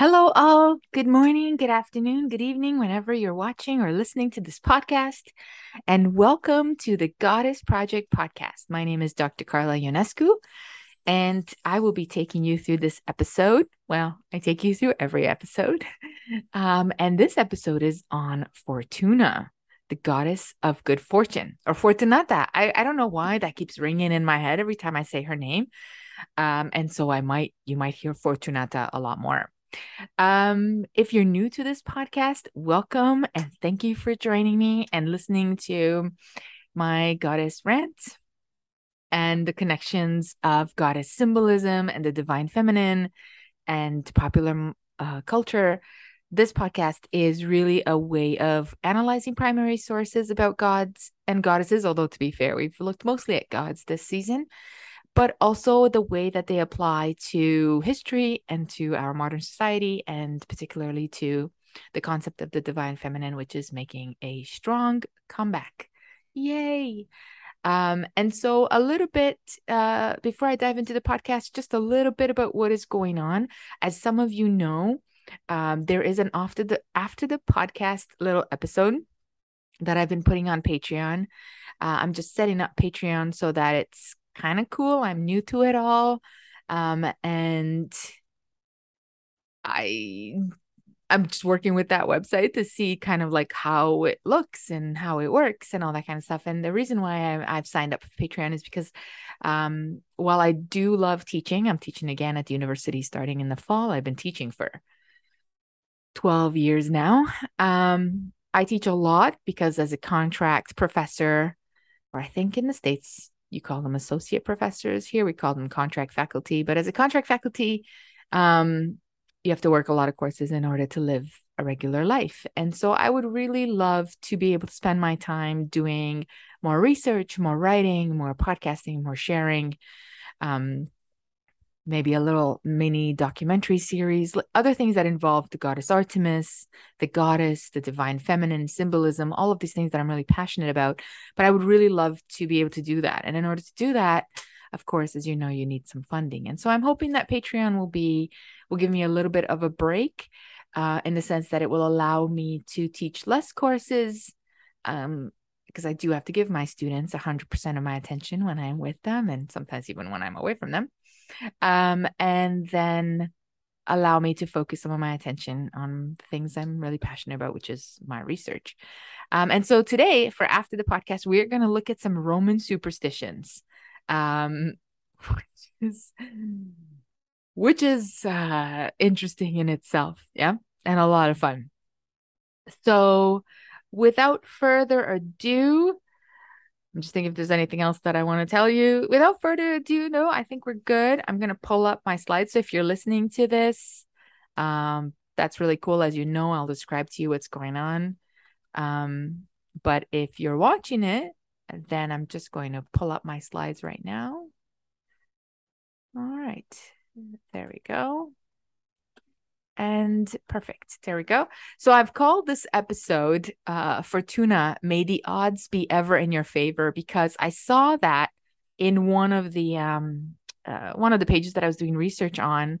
Hello, all. Good morning, good afternoon, good evening, whenever you're watching or listening to this podcast. And welcome to the Goddess Project podcast. My name is Dr. Carla Ionescu, and I will be taking you through this episode. Well, I take you through every episode. Um, and this episode is on Fortuna, the goddess of good fortune, or Fortunata. I, I don't know why that keeps ringing in my head every time I say her name. Um, and so I might, you might hear Fortunata a lot more. Um, if you're new to this podcast, welcome and thank you for joining me and listening to my goddess rant and the connections of goddess symbolism and the divine feminine and popular uh, culture. This podcast is really a way of analyzing primary sources about gods and goddesses, although, to be fair, we've looked mostly at gods this season but also the way that they apply to history and to our modern society, and particularly to the concept of the divine feminine, which is making a strong comeback. Yay! Um, and so, a little bit uh, before I dive into the podcast, just a little bit about what is going on. As some of you know, um, there is an after the after the podcast little episode that I've been putting on Patreon. Uh, I'm just setting up Patreon so that it's kind of cool. I'm new to it all. Um, and I I'm just working with that website to see kind of like how it looks and how it works and all that kind of stuff. And the reason why I, have signed up for Patreon is because um, while I do love teaching, I'm teaching again at the university starting in the fall. I've been teaching for 12 years now. Um, I teach a lot because as a contract professor, or I think in the States, you call them associate professors. Here we call them contract faculty. But as a contract faculty, um, you have to work a lot of courses in order to live a regular life. And so I would really love to be able to spend my time doing more research, more writing, more podcasting, more sharing, um, maybe a little mini documentary series, other things that involve the goddess Artemis, the goddess, the divine feminine symbolism, all of these things that I'm really passionate about. But I would really love to be able to do that. And in order to do that, of course, as you know, you need some funding. And so I'm hoping that Patreon will be will give me a little bit of a break uh, in the sense that it will allow me to teach less courses. Um, because I do have to give my students 100% of my attention when I'm with them and sometimes even when I'm away from them um, and then allow me to focus some of my attention on things I'm really passionate about, which is my research. Um, and so today, for after the podcast, we're going to look at some Roman superstitions, um, which is which is uh, interesting in itself, yeah, and a lot of fun. So, without further ado, I'm just thinking if there's anything else that I want to tell you. Without further ado, no, I think we're good. I'm going to pull up my slides. So if you're listening to this, um, that's really cool. As you know, I'll describe to you what's going on. Um, but if you're watching it, then I'm just going to pull up my slides right now. All right, there we go. And perfect. There we go. So I've called this episode uh, Fortuna, May the Odds Be Ever in Your Favor, because I saw that in one of the um, uh, one of the pages that I was doing research on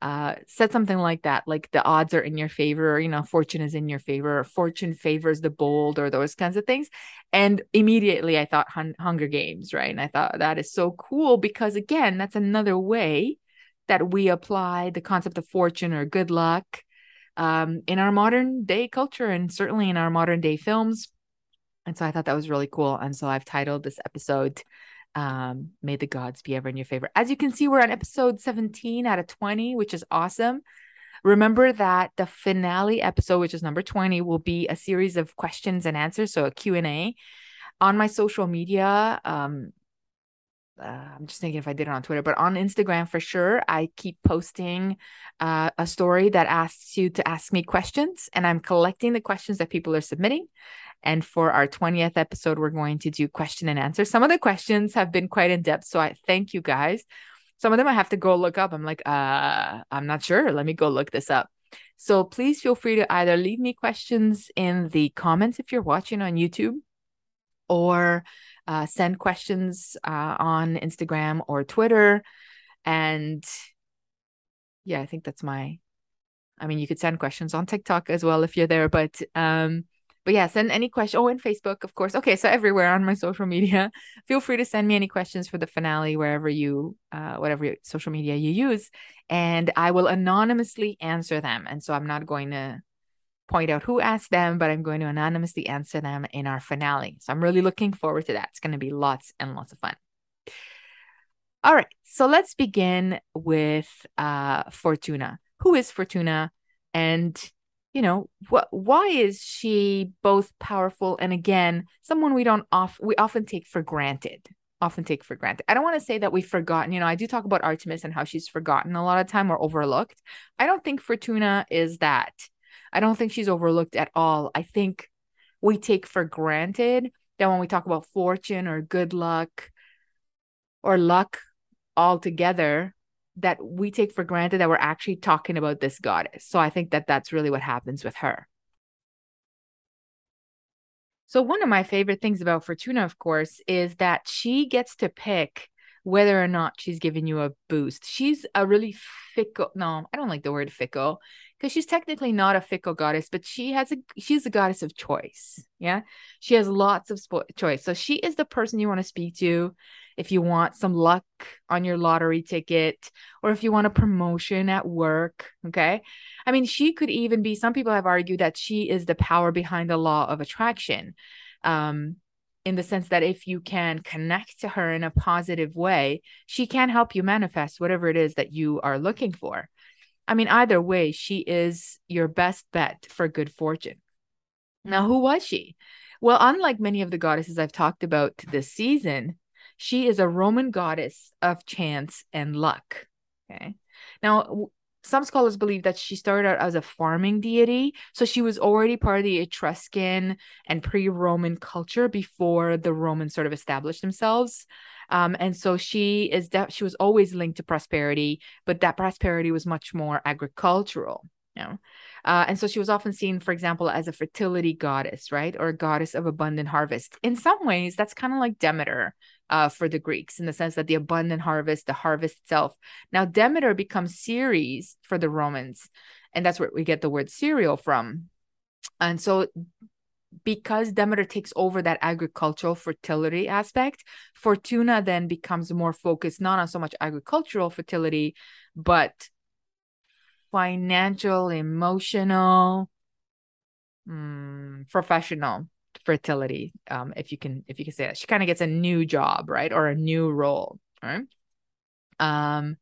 uh, said something like that, like the odds are in your favor, or, you know, fortune is in your favor, or fortune favors the bold, or those kinds of things. And immediately I thought hun- Hunger Games, right? And I thought that is so cool because, again, that's another way that we apply the concept of fortune or good luck um, in our modern day culture and certainly in our modern day films. And so I thought that was really cool. And so I've titled this episode, um, May the Gods Be Ever in Your Favor. As you can see, we're on episode 17 out of 20, which is awesome. Remember that the finale episode, which is number 20, will be a series of questions and answers, so a Q&A. On my social media, um, uh, I'm just thinking if I did it on Twitter, but on Instagram for sure, I keep posting uh, a story that asks you to ask me questions, and I'm collecting the questions that people are submitting. And for our 20th episode, we're going to do question and answer. Some of the questions have been quite in depth, so I thank you guys. Some of them I have to go look up. I'm like, uh, I'm not sure. Let me go look this up. So please feel free to either leave me questions in the comments if you're watching on YouTube or uh, send questions uh, on Instagram or Twitter. And yeah, I think that's my I mean, you could send questions on TikTok as well if you're there, but um, but yeah, send any question. Oh, and Facebook, of course. Okay, so everywhere on my social media, feel free to send me any questions for the finale wherever you, uh, whatever social media you use, and I will anonymously answer them. And so I'm not going to point out who asked them, but I'm going to anonymously answer them in our finale. So I'm really looking forward to that. It's going to be lots and lots of fun. All right, so let's begin with uh, Fortuna. Who is Fortuna? And you know what why is she both powerful and again someone we don't off we often take for granted often take for granted i don't want to say that we've forgotten you know i do talk about artemis and how she's forgotten a lot of time or overlooked i don't think fortuna is that i don't think she's overlooked at all i think we take for granted that when we talk about fortune or good luck or luck altogether that we take for granted that we're actually talking about this goddess. So I think that that's really what happens with her. So one of my favorite things about Fortuna, of course, is that she gets to pick whether or not she's giving you a boost. She's a really fickle. No, I don't like the word fickle because she's technically not a fickle goddess, but she has a she's a goddess of choice. Yeah, she has lots of spo- choice. So she is the person you want to speak to if you want some luck on your lottery ticket or if you want a promotion at work. Okay. I mean, she could even be, some people have argued that she is the power behind the law of attraction. Um, in the sense that if you can connect to her in a positive way, she can help you manifest whatever it is that you are looking for. I mean, either way, she is your best bet for good fortune. Now, who was she? Well, unlike many of the goddesses I've talked about this season, she is a Roman goddess of chance and luck. Okay. Now, some scholars believe that she started out as a farming deity. So she was already part of the Etruscan and pre Roman culture before the Romans sort of established themselves. Um, and so she is that she was always linked to prosperity, but that prosperity was much more agricultural. You know? Uh, and so she was often seen, for example, as a fertility goddess, right? Or a goddess of abundant harvest. In some ways, that's kind of like Demeter uh, for the Greeks in the sense that the abundant harvest, the harvest itself. Now, Demeter becomes Ceres for the Romans, and that's where we get the word cereal from. And so, because Demeter takes over that agricultural fertility aspect, Fortuna then becomes more focused not on so much agricultural fertility, but financial, emotional, mm, professional fertility um if you can if you can say that. She kind of gets a new job right or a new role right? Um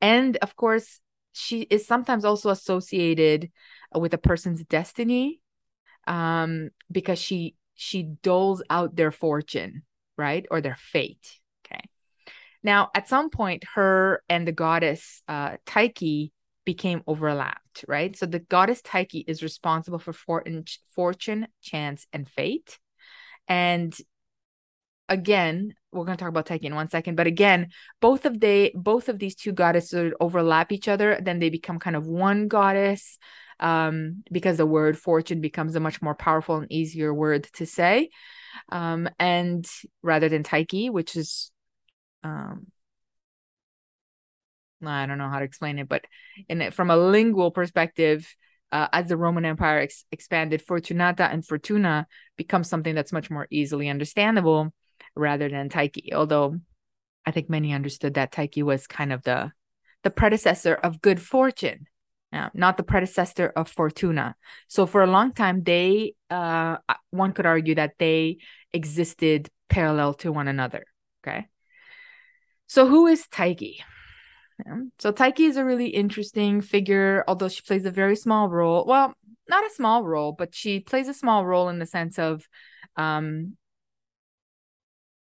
and of course she is sometimes also associated with a person's destiny um because she she doles out their fortune right or their fate okay now at some point her and the goddess uh Tyche became overlapped, right? So the goddess Tyche is responsible for fortune, chance, and fate. And again, we're going to talk about Tyche in one second, but again, both of they both of these two goddesses overlap each other, then they become kind of one goddess um, because the word fortune becomes a much more powerful and easier word to say. Um, and rather than Tyche, which is um, I don't know how to explain it, but in it, from a lingual perspective, uh, as the Roman Empire ex- expanded, Fortunata and Fortuna become something that's much more easily understandable rather than Tyche. Although I think many understood that Tyche was kind of the the predecessor of good fortune, uh, not the predecessor of Fortuna. So for a long time, they uh, one could argue that they existed parallel to one another. Okay. So who is? Yeah. So Tyche is a really interesting figure, although she plays a very small role. Well, not a small role, but she plays a small role in the sense of um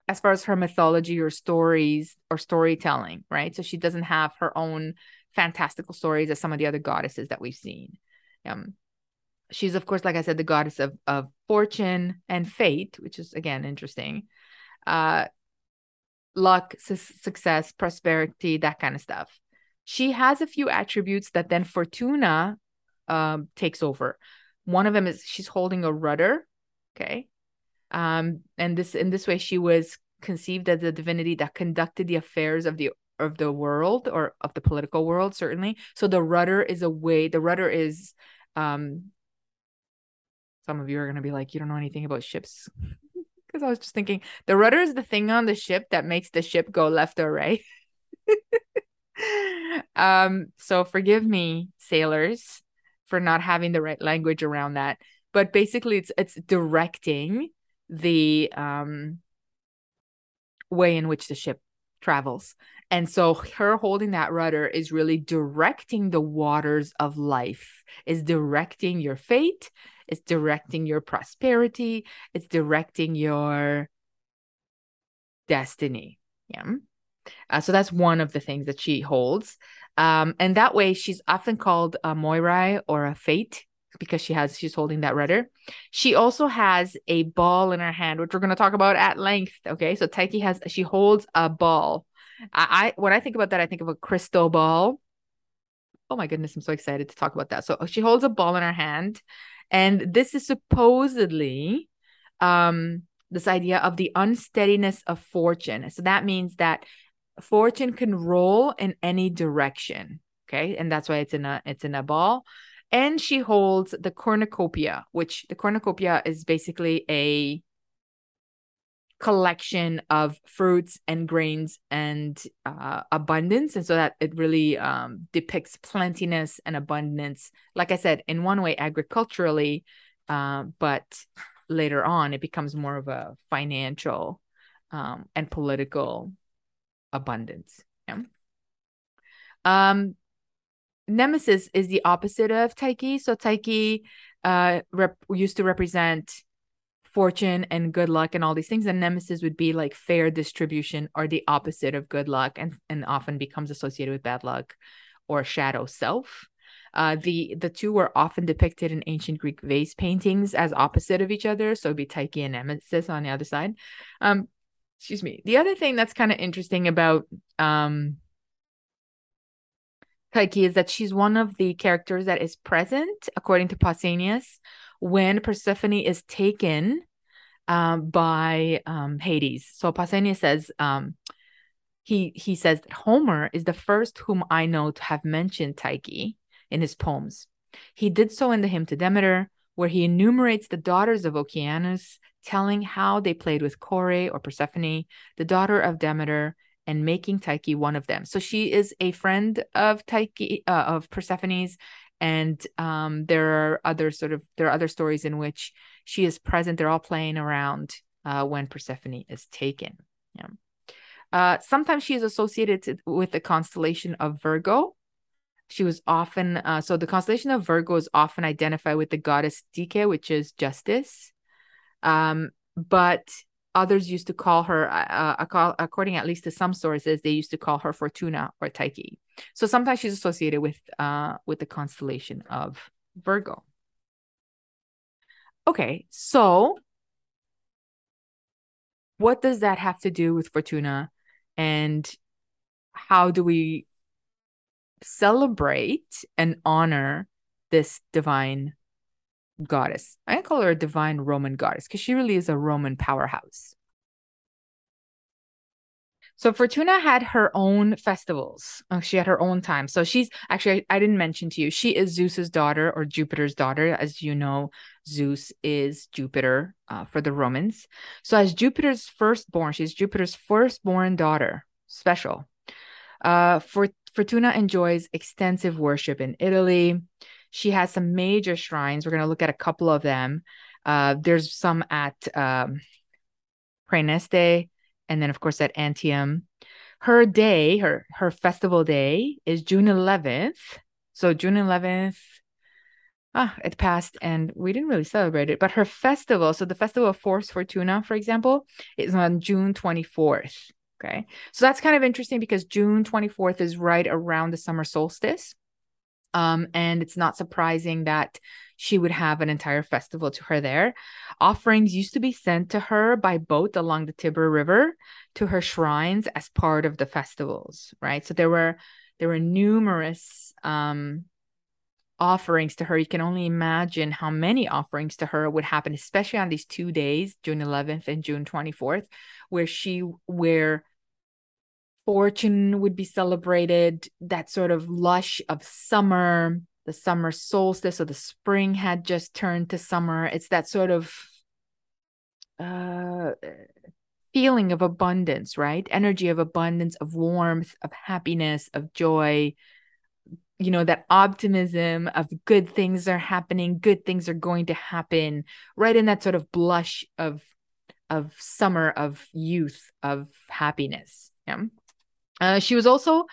as far as her mythology or stories or storytelling, right? So she doesn't have her own fantastical stories as some of the other goddesses that we've seen. Um she's of course like I said the goddess of of fortune and fate, which is again interesting. Uh luck, su- success, prosperity, that kind of stuff. She has a few attributes that then Fortuna um, takes over. One of them is she's holding a rudder. Okay. Um, and this in this way, she was conceived as a divinity that conducted the affairs of the of the world or of the political world certainly. So the rudder is a way the rudder is um some of you are going to be like you don't know anything about ships. Because i was just thinking the rudder is the thing on the ship that makes the ship go left or right. Um so forgive me sailors for not having the right language around that. But basically it's it's directing the um way in which the ship travels and so her holding that rudder is really directing the waters of life, is directing your fate, it's directing your prosperity, it's directing your destiny. Yeah. Uh, so that's one of the things that she holds. Um, and that way she's often called a Moirai or a fate because she has she's holding that rudder. She also has a ball in her hand, which we're going to talk about at length. Okay, so Tyche has she holds a ball I, I when I think about that, I think of a crystal ball. Oh my goodness, I'm so excited to talk about that. So she holds a ball in her hand, and this is supposedly um this idea of the unsteadiness of fortune. So that means that fortune can roll in any direction. Okay. And that's why it's in a it's in a ball. And she holds the cornucopia, which the cornucopia is basically a collection of fruits and grains and uh, abundance and so that it really um, depicts plentiness and abundance like i said in one way agriculturally uh, but later on it becomes more of a financial um, and political abundance yeah? um nemesis is the opposite of Tyche. so Tyche uh rep- used to represent fortune and good luck and all these things and nemesis would be like fair distribution or the opposite of good luck and and often becomes associated with bad luck or shadow self uh, the the two were often depicted in ancient Greek vase paintings as opposite of each other, so it'd be Tyche and Nemesis on the other side. Um, excuse me. The other thing that's kind of interesting about um, Tyche is that she's one of the characters that is present, according to Pausanias, when Persephone is taken um, by um, Hades. So Pausanias says um, he he says that Homer is the first whom I know to have mentioned Tyche in his poems. He did so in the hymn to Demeter, where he enumerates the daughters of Oceanus, telling how they played with Kore or Persephone, the daughter of Demeter, and making Tyche one of them. So she is a friend of Tyche uh, of Persephone's and um, there are other sort of there are other stories in which she is present. They're all playing around uh, when persephone is taken. Yeah. Uh, sometimes she is associated with the constellation of virgo. She was often uh, so the constellation of virgo is often identified with the goddess dike which is justice. Um, but others used to call her uh, uh according at least to some sources they used to call her fortuna or tyche. So sometimes she's associated with uh with the constellation of Virgo. Okay, so what does that have to do with Fortuna and how do we celebrate and honor this divine goddess? I call her a divine Roman goddess because she really is a Roman powerhouse. So Fortuna had her own festivals. Oh, she had her own time. So she's actually, I, I, didn't mention to you, she is Zeus's daughter or Jupiter's daughter. As you know, Zeus is Jupiter uh, for the Romans. So as Jupiter's firstborn, she's Jupiter's firstborn daughter. Special. Uh, for Fortuna enjoys extensive worship in Italy. She has some major shrines. We're going to look at a couple of them. Uh, there's some at um, Praeneste, and then of course at Antium. Her day, her her festival day is June 11th. So June 11th, ah, it passed and we didn't really celebrate it. But her festival, so the festival of Fors Fortuna, for example, is on June 24th. Okay. So that's kind of interesting because June 24th is right around the summer solstice. Um, and it's not surprising that she would have an entire festival to her there. Offerings used to be sent to her by boat along the Tiber River to her shrines as part of the festivals, right? So there were there were numerous um offerings to her. You can only imagine how many offerings to her would happen, especially on these two days, June 11th and June 24th, where she where fortune would be celebrated, that sort of lush of summer, the summer solstice, or the spring had just turned to summer. It's that sort of uh, feeling of abundance, right? Energy of abundance, of warmth, of happiness, of joy. You know, that optimism of good things are happening, good things are going to happen, right in that sort of blush of of summer of youth of happiness yeah uh, she was also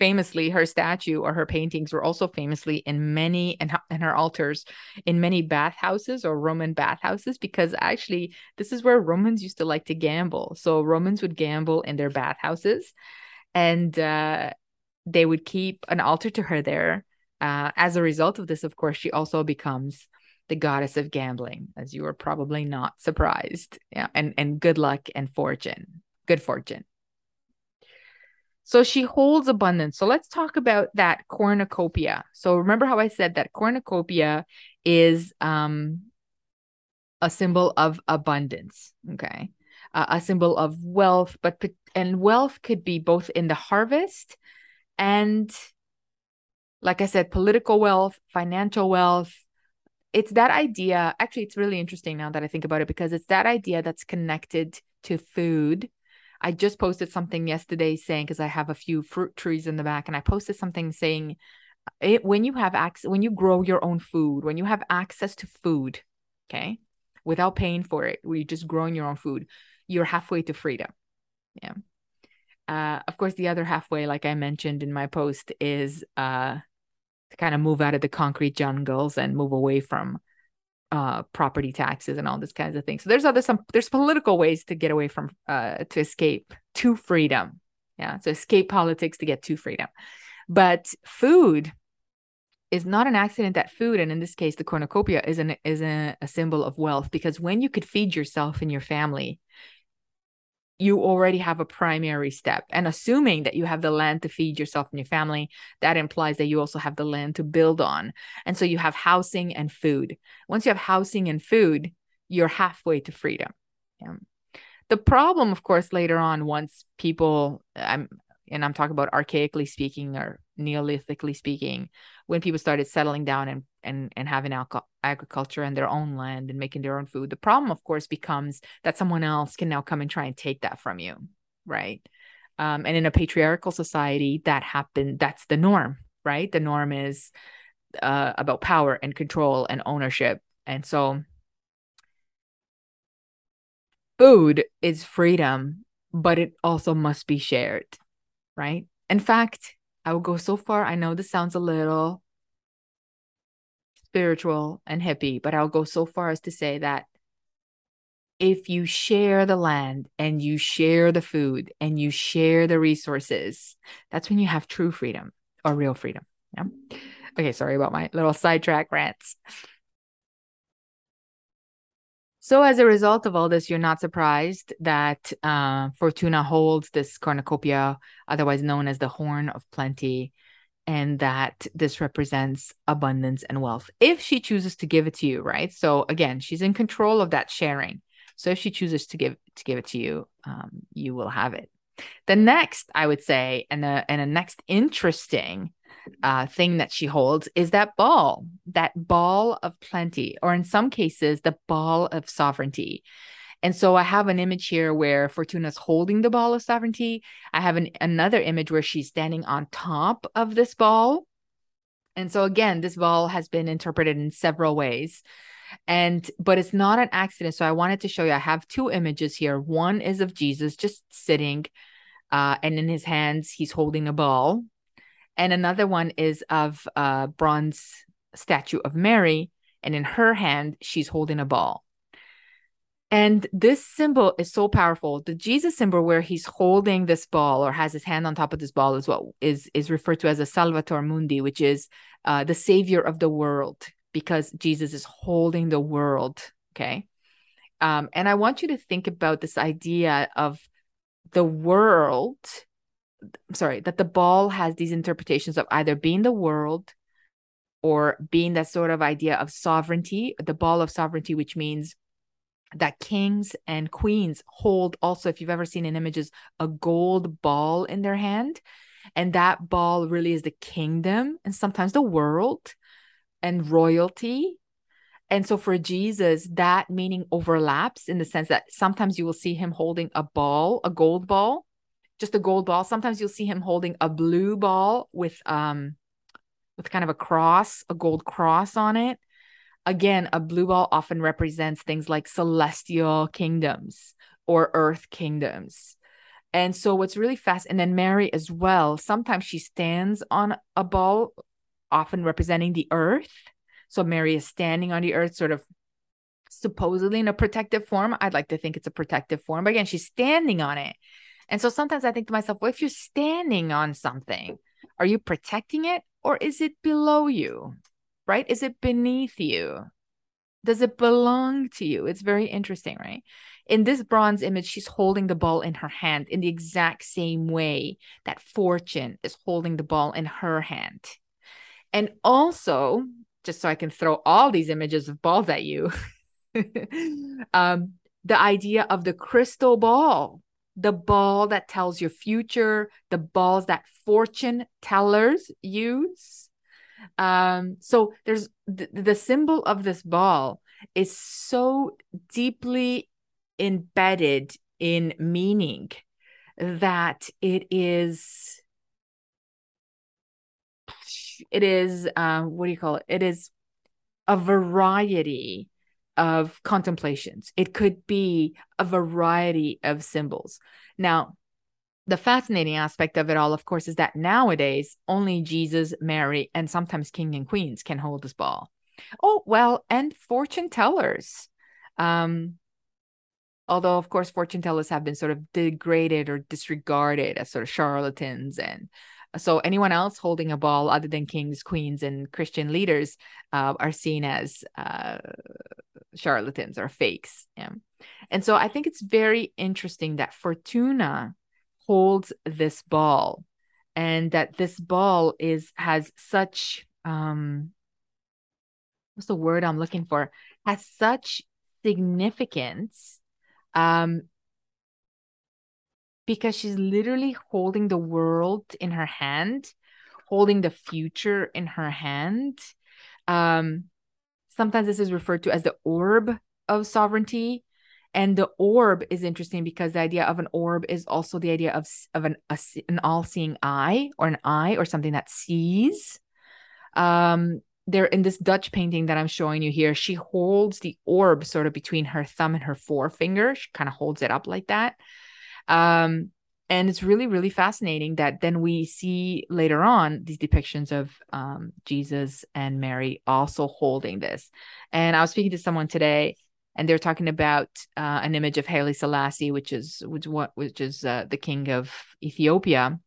famously her statue or her paintings were also famously in many and, and her altars in many bathhouses or roman bathhouses because actually this is where romans used to like to gamble. So romans would gamble in their bathhouses and uh, they would keep an altar to her there. Uh, as a result of this of course she also becomes the goddess of gambling as you were probably not surprised. Yeah and and good luck and fortune. Good fortune so she holds abundance. So let's talk about that cornucopia. So remember how I said that cornucopia is um, a symbol of abundance. Okay. Uh, a symbol of wealth, but and wealth could be both in the harvest and, like I said, political wealth, financial wealth. It's that idea. Actually, it's really interesting now that I think about it because it's that idea that's connected to food I just posted something yesterday saying because I have a few fruit trees in the back, and I posted something saying it when you have access when you grow your own food, when you have access to food, okay, without paying for it, where you're just growing your own food, you're halfway to freedom. Yeah. Uh, of course, the other halfway, like I mentioned in my post, is uh, to kind of move out of the concrete jungles and move away from uh, property taxes and all this kinds of things. So there's other some there's political ways to get away from uh, to escape to freedom. Yeah, so escape politics to get to freedom. But food is not an accident that food, and in this case, the cornucopia is an is a, a symbol of wealth because when you could feed yourself and your family, you already have a primary step. And assuming that you have the land to feed yourself and your family, that implies that you also have the land to build on. And so you have housing and food. Once you have housing and food, you're halfway to freedom. Yeah. The problem, of course, later on, once people, I'm, and I'm talking about archaically speaking or Neolithically speaking, when people started settling down and and and having alco- agriculture and their own land and making their own food, the problem, of course, becomes that someone else can now come and try and take that from you, right? Um, and in a patriarchal society, that happened. That's the norm, right? The norm is uh, about power and control and ownership, and so food is freedom, but it also must be shared, right? In fact, I will go so far. I know this sounds a little spiritual and hippie, but I'll go so far as to say that if you share the land and you share the food and you share the resources, that's when you have true freedom or real freedom. Yeah. Okay, sorry about my little sidetrack rants. So, as a result of all this, you're not surprised that uh, Fortuna holds this cornucopia, otherwise known as the Horn of Plenty, and that this represents abundance and wealth if she chooses to give it to you, right? So, again, she's in control of that sharing. So, if she chooses to give to give it to you, um, you will have it. The next, I would say, and the and a next interesting uh, thing that she holds is that ball, that ball of plenty, or in some cases, the ball of sovereignty. And so I have an image here where Fortuna's holding the ball of sovereignty. I have an, another image where she's standing on top of this ball. And so again, this ball has been interpreted in several ways. And but it's not an accident. So I wanted to show you. I have two images here. One is of Jesus just sitting, uh, and in his hands, he's holding a ball and another one is of a bronze statue of Mary, and in her hand, she's holding a ball. And this symbol is so powerful. The Jesus symbol, where he's holding this ball or has his hand on top of this ball, is what is is referred to as a Salvator Mundi, which is uh, the savior of the world, because Jesus is holding the world. Okay, um, and I want you to think about this idea of the world sorry, that the ball has these interpretations of either being the world or being that sort of idea of sovereignty, the ball of sovereignty, which means that kings and queens hold also if you've ever seen in images a gold ball in their hand and that ball really is the kingdom and sometimes the world and royalty and so for Jesus, that meaning overlaps in the sense that sometimes you will see him holding a ball, a gold ball, just a gold ball. Sometimes you'll see him holding a blue ball with um with kind of a cross, a gold cross on it. Again, a blue ball often represents things like celestial kingdoms or earth kingdoms. And so what's really fast, and then Mary as well, sometimes she stands on a ball, often representing the earth so Mary is standing on the earth, sort of supposedly in a protective form. I'd like to think it's a protective form, but again, she's standing on it. And so sometimes I think to myself, well, if you're standing on something, are you protecting it or is it below you? Right? Is it beneath you? Does it belong to you? It's very interesting, right? In this bronze image, she's holding the ball in her hand in the exact same way that Fortune is holding the ball in her hand. And also, just so I can throw all these images of balls at you. um, the idea of the crystal ball, the ball that tells your future, the balls that fortune tellers use. Um, so there's th- the symbol of this ball is so deeply embedded in meaning that it is it is um, what do you call it? It is a variety of contemplations. It could be a variety of symbols. Now, the fascinating aspect of it all, of course, is that nowadays only Jesus, Mary, and sometimes king and queens can hold this ball. Oh, well, and fortune tellers. Um, although, of course, fortune tellers have been sort of degraded or disregarded as sort of charlatans and so anyone else holding a ball other than kings, queens, and Christian leaders uh, are seen as uh, charlatans or fakes. Yeah. And so I think it's very interesting that Fortuna holds this ball and that this ball is has such um what's the word I'm looking for has such significance um because she's literally holding the world in her hand, holding the future in her hand. Um, sometimes this is referred to as the orb of sovereignty. And the orb is interesting because the idea of an orb is also the idea of, of an, a, an all seeing eye or an eye or something that sees. Um, there in this Dutch painting that I'm showing you here, she holds the orb sort of between her thumb and her forefinger. She kind of holds it up like that. Um, and it's really, really fascinating that then we see later on these depictions of um, Jesus and Mary also holding this. And I was speaking to someone today, and they're talking about uh, an image of Haile Selassie, which is which what which is uh, the king of Ethiopia.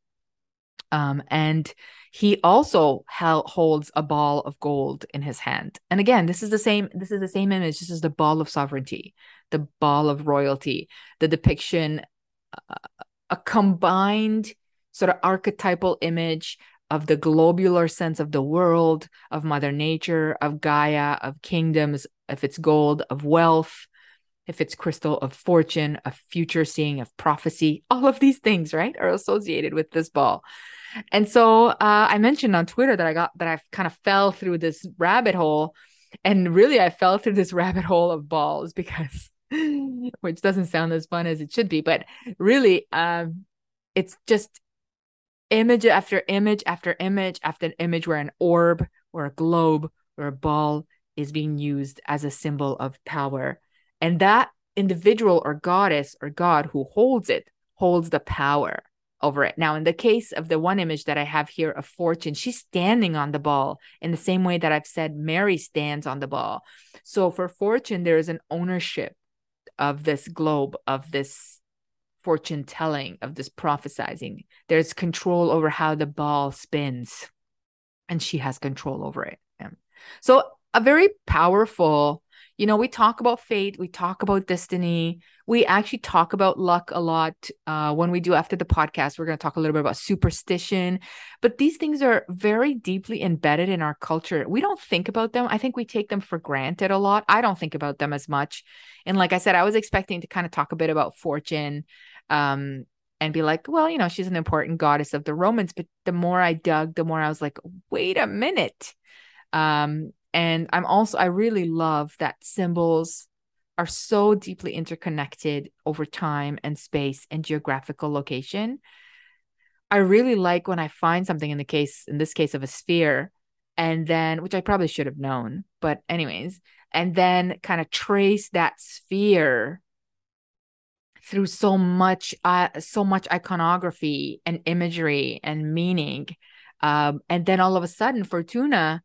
Um, and he also held, holds a ball of gold in his hand. And again, this is the same. This is the same image. This is the ball of sovereignty, the ball of royalty, the depiction a combined sort of archetypal image of the globular sense of the world, of Mother Nature, of Gaia, of kingdoms, if it's gold, of wealth, if it's crystal, of fortune, of future seeing, of prophecy. All of these things, right, are associated with this ball. And so uh, I mentioned on Twitter that I got that I kind of fell through this rabbit hole. And really, I fell through this rabbit hole of balls because which doesn't sound as fun as it should be but really um it's just image after image after image after image where an orb or a globe or a ball is being used as a symbol of power and that individual or goddess or god who holds it holds the power over it. Now, in the case of the one image that I have here of Fortune, she's standing on the ball in the same way that I've said Mary stands on the ball. So for Fortune, there is an ownership of this globe, of this fortune telling, of this prophesizing. There's control over how the ball spins, and she has control over it. So, a very powerful you know, we talk about fate, we talk about destiny, we actually talk about luck a lot. Uh, when we do after the podcast, we're going to talk a little bit about superstition, but these things are very deeply embedded in our culture. We don't think about them. I think we take them for granted a lot. I don't think about them as much. And like I said, I was expecting to kind of talk a bit about fortune. Um, and be like, well, you know, she's an important goddess of the Romans. But the more I dug, the more I was like, wait a minute. Um, and I'm also, I really love that symbols are so deeply interconnected over time and space and geographical location. I really like when I find something in the case, in this case of a sphere, and then, which I probably should have known, but anyways, and then kind of trace that sphere through so much, uh, so much iconography and imagery and meaning. Um, and then all of a sudden, Fortuna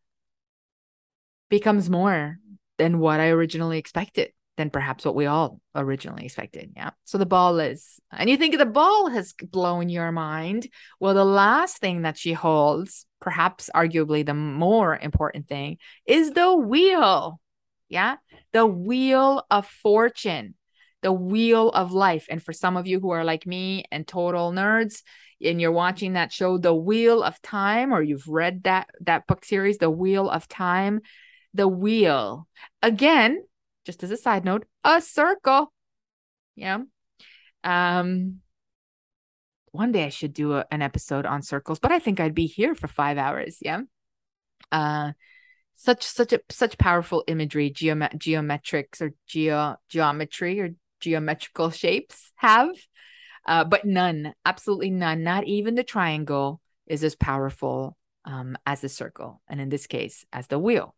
becomes more than what I originally expected, than perhaps what we all originally expected. Yeah. So the ball is, and you think the ball has blown your mind. Well, the last thing that she holds, perhaps arguably the more important thing, is the wheel. Yeah. The wheel of fortune, the wheel of life. And for some of you who are like me and total nerds, and you're watching that show, The Wheel of Time, or you've read that that book series, The Wheel of Time, the wheel. Again, just as a side note, a circle. Yeah. Um one day I should do a, an episode on circles, but I think I'd be here for 5 hours, yeah. Uh such such a such powerful imagery geome- geometrics or geo geometry or geometrical shapes have uh, but none absolutely none not even the triangle is as powerful um, as the circle and in this case as the wheel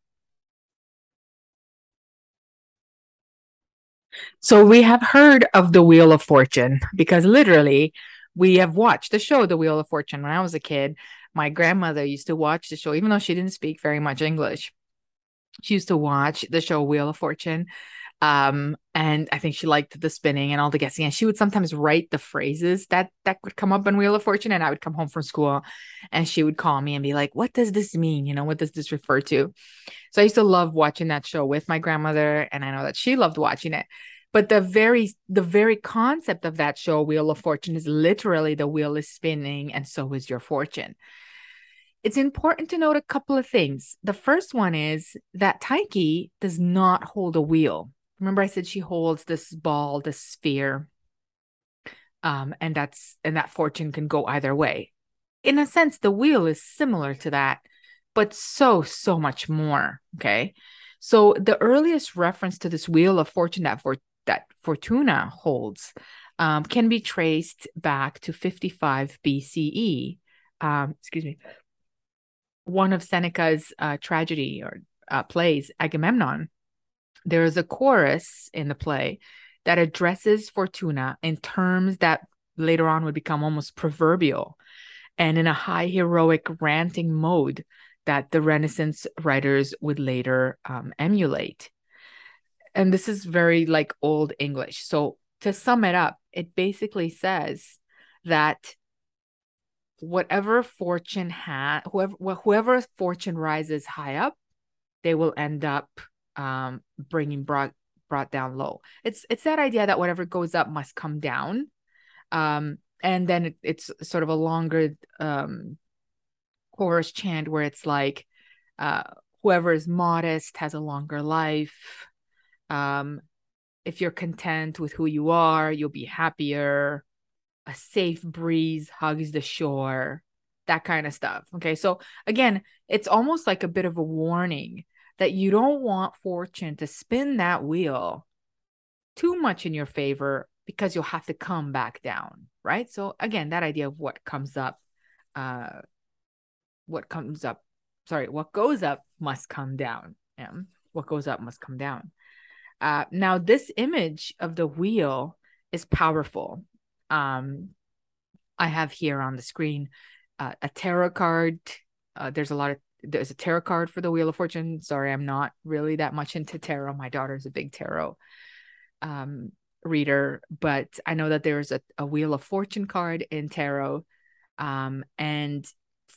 So we have heard of the Wheel of Fortune because literally we have watched the show The Wheel of Fortune when I was a kid. My grandmother used to watch the show, even though she didn't speak very much English. She used to watch the show Wheel of Fortune. Um, and I think she liked the spinning and all the guessing. And she would sometimes write the phrases that that would come up on Wheel of Fortune. And I would come home from school and she would call me and be like, What does this mean? You know, what does this refer to? So I used to love watching that show with my grandmother, and I know that she loved watching it but the very the very concept of that show wheel of fortune is literally the wheel is spinning and so is your fortune it's important to note a couple of things the first one is that Tyche does not hold a wheel remember i said she holds this ball this sphere um and that's and that fortune can go either way in a sense the wheel is similar to that but so so much more okay so the earliest reference to this wheel of fortune that for that Fortuna holds um, can be traced back to 55 BCE. Um, excuse me. One of Seneca's uh, tragedy or uh, plays, Agamemnon, there is a chorus in the play that addresses Fortuna in terms that later on would become almost proverbial and in a high heroic ranting mode that the Renaissance writers would later um, emulate and this is very like old English. So to sum it up, it basically says that whatever fortune had whoever whoever fortune rises high up, they will end up um bringing brought brought down low. It's it's that idea that whatever goes up must come down. Um and then it, it's sort of a longer um chorus chant where it's like uh whoever is modest has a longer life um, if you're content with who you are, you'll be happier. A safe breeze hugs the shore, that kind of stuff. Okay. So, again, it's almost like a bit of a warning that you don't want fortune to spin that wheel too much in your favor because you'll have to come back down. Right. So, again, that idea of what comes up, uh, what comes up, sorry, what goes up must come down. Yeah. What goes up must come down. Uh, now, this image of the wheel is powerful. Um, I have here on the screen uh, a tarot card. Uh, there's a lot of there's a tarot card for the Wheel of Fortune. Sorry, I'm not really that much into tarot. My daughter's a big tarot um, reader, but I know that there's a, a Wheel of Fortune card in tarot. Um, and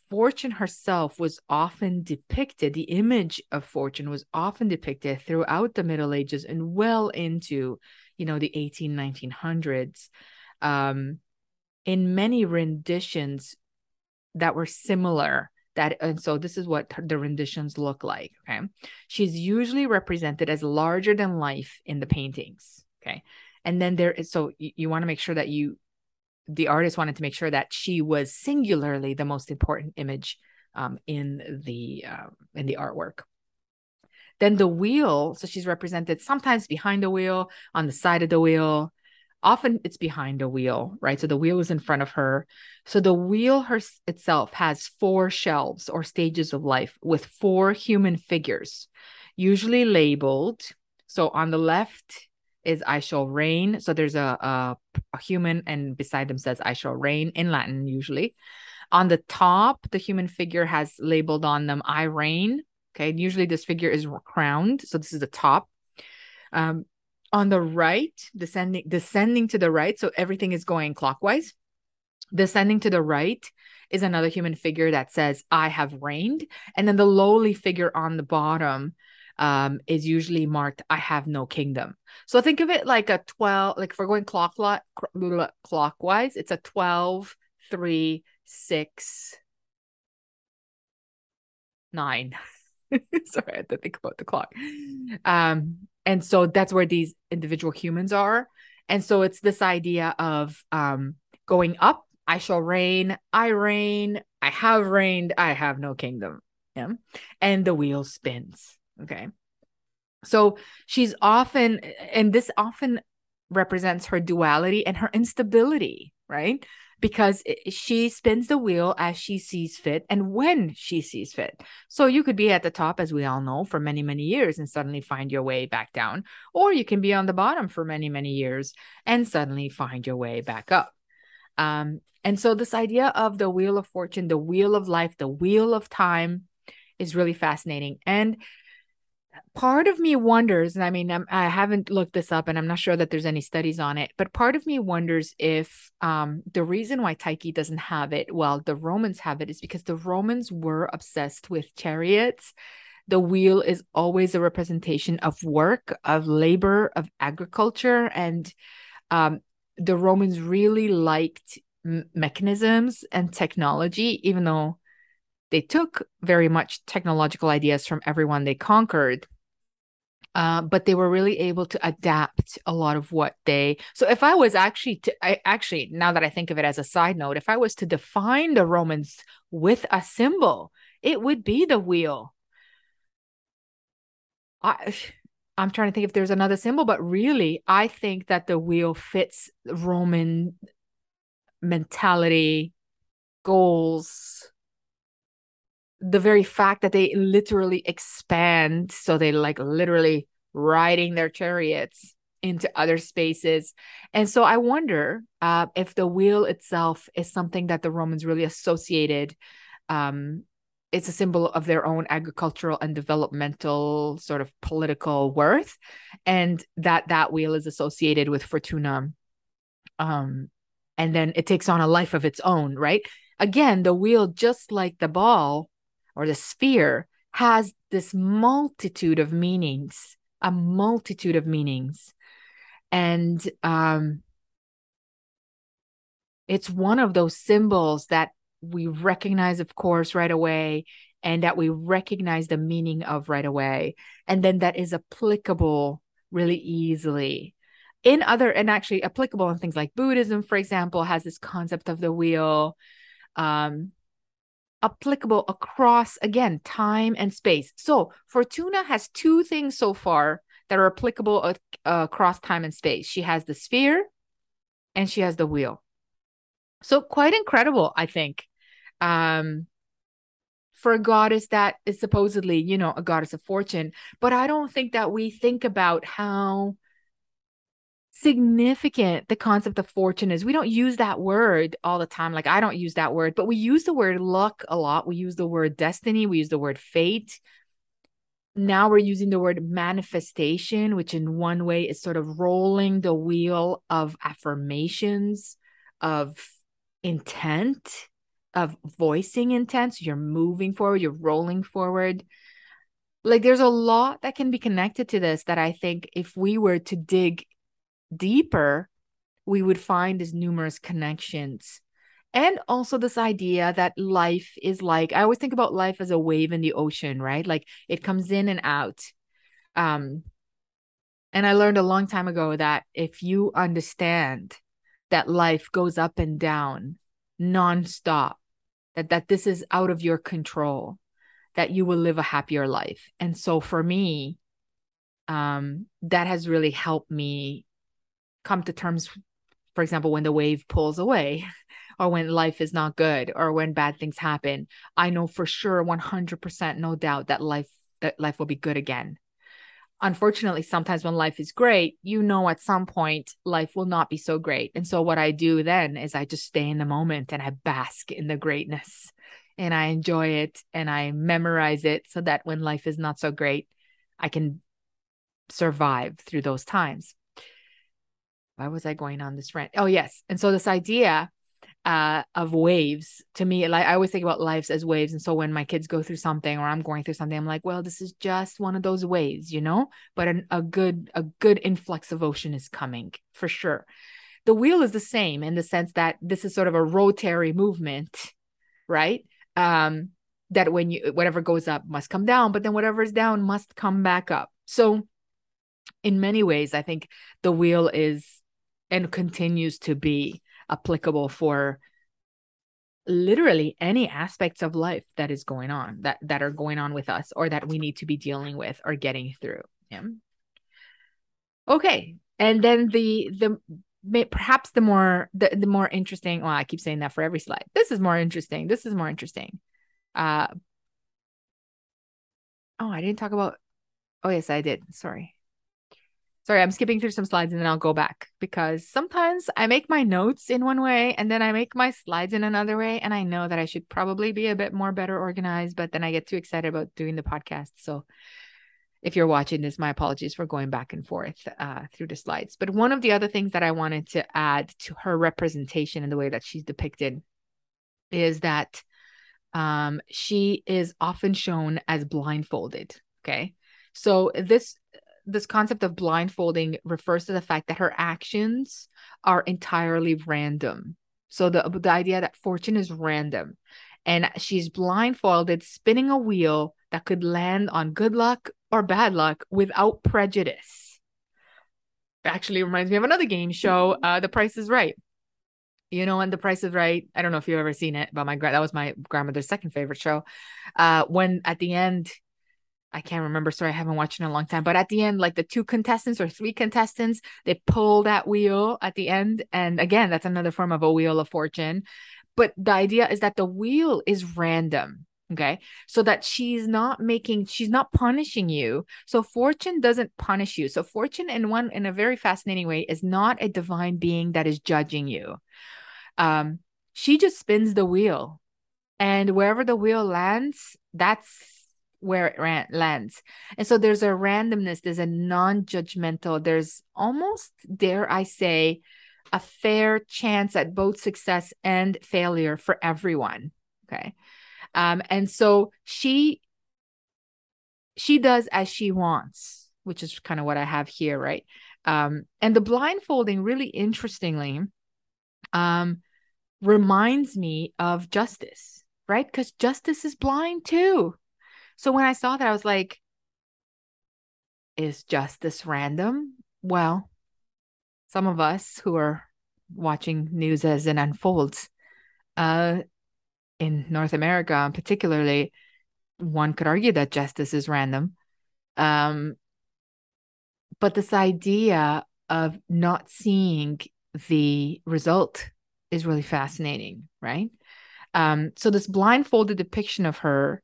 fortune herself was often depicted the image of fortune was often depicted throughout the middle ages and well into you know the 18 1900s um, in many renditions that were similar that and so this is what the renditions look like okay? She's usually represented as larger than life in the paintings okay? And then there is so you, you want to make sure that you the artist wanted to make sure that she was singularly the most important image um, in the uh, in the artwork. Then the wheel so she's represented sometimes behind the wheel on the side of the wheel often it's behind a wheel right so the wheel is in front of her so the wheel her itself has four shelves or stages of life with four human figures usually labeled so on the left is I shall reign. So there's a, a, a human, and beside them says I shall reign in Latin, usually. On the top, the human figure has labeled on them I reign. Okay. Usually this figure is crowned. So this is the top. Um, on the right, descending descending to the right. So everything is going clockwise. Descending to the right is another human figure that says, I have reigned. And then the lowly figure on the bottom um, is usually marked I have no kingdom. So think of it like a 12, like if we're going clock, clockwise, it's a 12, 3, 6, 9. Sorry, I had to think about the clock. Um, and so that's where these individual humans are. And so it's this idea of um, going up, I shall reign, I reign, I have reigned, I have no kingdom. Yeah. And the wheel spins. Okay. So she's often, and this often represents her duality and her instability, right? Because she spins the wheel as she sees fit and when she sees fit. So you could be at the top, as we all know, for many, many years and suddenly find your way back down. Or you can be on the bottom for many, many years and suddenly find your way back up. Um, and so, this idea of the wheel of fortune, the wheel of life, the wheel of time is really fascinating. And part of me wonders, and I mean, I'm, I have not looked this up and I'm not sure that there's any studies on it, but part of me wonders if um, the reason why Tyche doesn't have it, well, the Romans have it, is because the Romans were obsessed with chariots. The wheel is always a representation of work, of labor, of agriculture. And um, the Romans really liked mechanisms and technology, even though they took very much technological ideas from everyone they conquered uh, but they were really able to adapt a lot of what they so if i was actually to i actually now that i think of it as a side note if i was to define the romans with a symbol it would be the wheel. I i'm trying to think if there's another symbol but really i think that the wheel fits roman mentality goals the very fact that they literally expand so they like literally riding their chariots into other spaces. And so i wonder uh, if the wheel itself is something that the romans really associated um, it's a symbol of their own agricultural and developmental sort of political worth and that that wheel is associated with fortuna um, and then it takes on a life of its own right? Again the wheel just like the ball or the sphere has this multitude of meanings, a multitude of meanings. And um, it's one of those symbols that we recognize, of course, right away, and that we recognize the meaning of right away. And then that is applicable really easily. In other, and actually applicable in things like Buddhism, for example, has this concept of the wheel. Um, applicable across again time and space. So Fortuna has two things so far that are applicable uh, across time and space. She has the sphere and she has the wheel. So quite incredible, I think. Um for a goddess that is supposedly, you know, a goddess of fortune, but I don't think that we think about how significant the concept of fortune is. We don't use that word all the time. Like I don't use that word, but we use the word luck a lot. We use the word destiny, we use the word fate. Now we're using the word manifestation, which in one way is sort of rolling the wheel of affirmations, of intent, of voicing intent. So you're moving forward, you're rolling forward. Like there's a lot that can be connected to this that I think if we were to dig deeper, we would find these numerous connections. And also this idea that life is like I always think about life as a wave in the ocean, right? Like it comes in and out. Um and I learned a long time ago that if you understand that life goes up and down nonstop, that that this is out of your control, that you will live a happier life. And so for me, um, that has really helped me come to terms, for example, when the wave pulls away, or when life is not good, or when bad things happen. I know for sure, 100% no doubt that life that life will be good again unfortunately, sometimes when life is great, you know, at some point life will not be so great. And so, what I do then is I just stay in the moment and I bask in the greatness and I enjoy it and I memorize it so that when life is not so great, I can survive through those times. Why was I going on this rant? Oh, yes. And so, this idea uh, of waves to me like i always think about lives as waves. And so when my kids go through something or i'm going through something i'm like well this is just one of those waves you know? But an, a good a good influx of ocean is coming for sure. The wheel is the same in the sense that this is sort of a rotary movement right? Um that when you whatever goes up must come down but then whatever is down must come back up. So in many ways i think the wheel is and continues to be applicable for literally any aspects of life that is going on that that are going on with us or that we need to be dealing with or getting through yeah? Okay and then the the perhaps the more the, the more interesting well i keep saying that for every slide. This is more interesting. This is more interesting. Uh oh i didn't talk about oh yes i did. Sorry Sorry, I'm skipping through some slides and then I'll go back because sometimes I make my notes in one way and then I make my slides in another way. And I know that I should probably be a bit more better organized, but then I get too excited about doing the podcast. So if you're watching this, my apologies for going back and forth uh, through the slides. But one of the other things that I wanted to add to her representation and the way that she's depicted is that um, she is often shown as blindfolded. Okay. So this this concept of blindfolding refers to the fact that her actions are entirely random. So the the idea that fortune is random and she's blindfolded spinning a wheel that could land on good luck or bad luck without prejudice. Actually reminds me of another game show, uh The Price is Right. You know, and The Price is Right. I don't know if you've ever seen it, but my that was my grandmother's second favorite show. Uh when at the end I can't remember. Sorry, I haven't watched in a long time. But at the end, like the two contestants or three contestants, they pull that wheel at the end. And again, that's another form of a wheel of fortune. But the idea is that the wheel is random. Okay. So that she's not making, she's not punishing you. So fortune doesn't punish you. So fortune, in one, in a very fascinating way, is not a divine being that is judging you. Um, she just spins the wheel. And wherever the wheel lands, that's where it ran- lands. And so there's a randomness, there's a non judgmental, there's almost, dare I say, a fair chance at both success and failure for everyone. Okay. Um, and so she she does as she wants, which is kind of what I have here, right? Um, and the blindfolding really interestingly um reminds me of justice, right? Because justice is blind too. So when I saw that, I was like, is justice random? Well, some of us who are watching news as it unfolds, uh, in North America, particularly, one could argue that justice is random. Um, but this idea of not seeing the result is really fascinating, right? Um, so this blindfolded depiction of her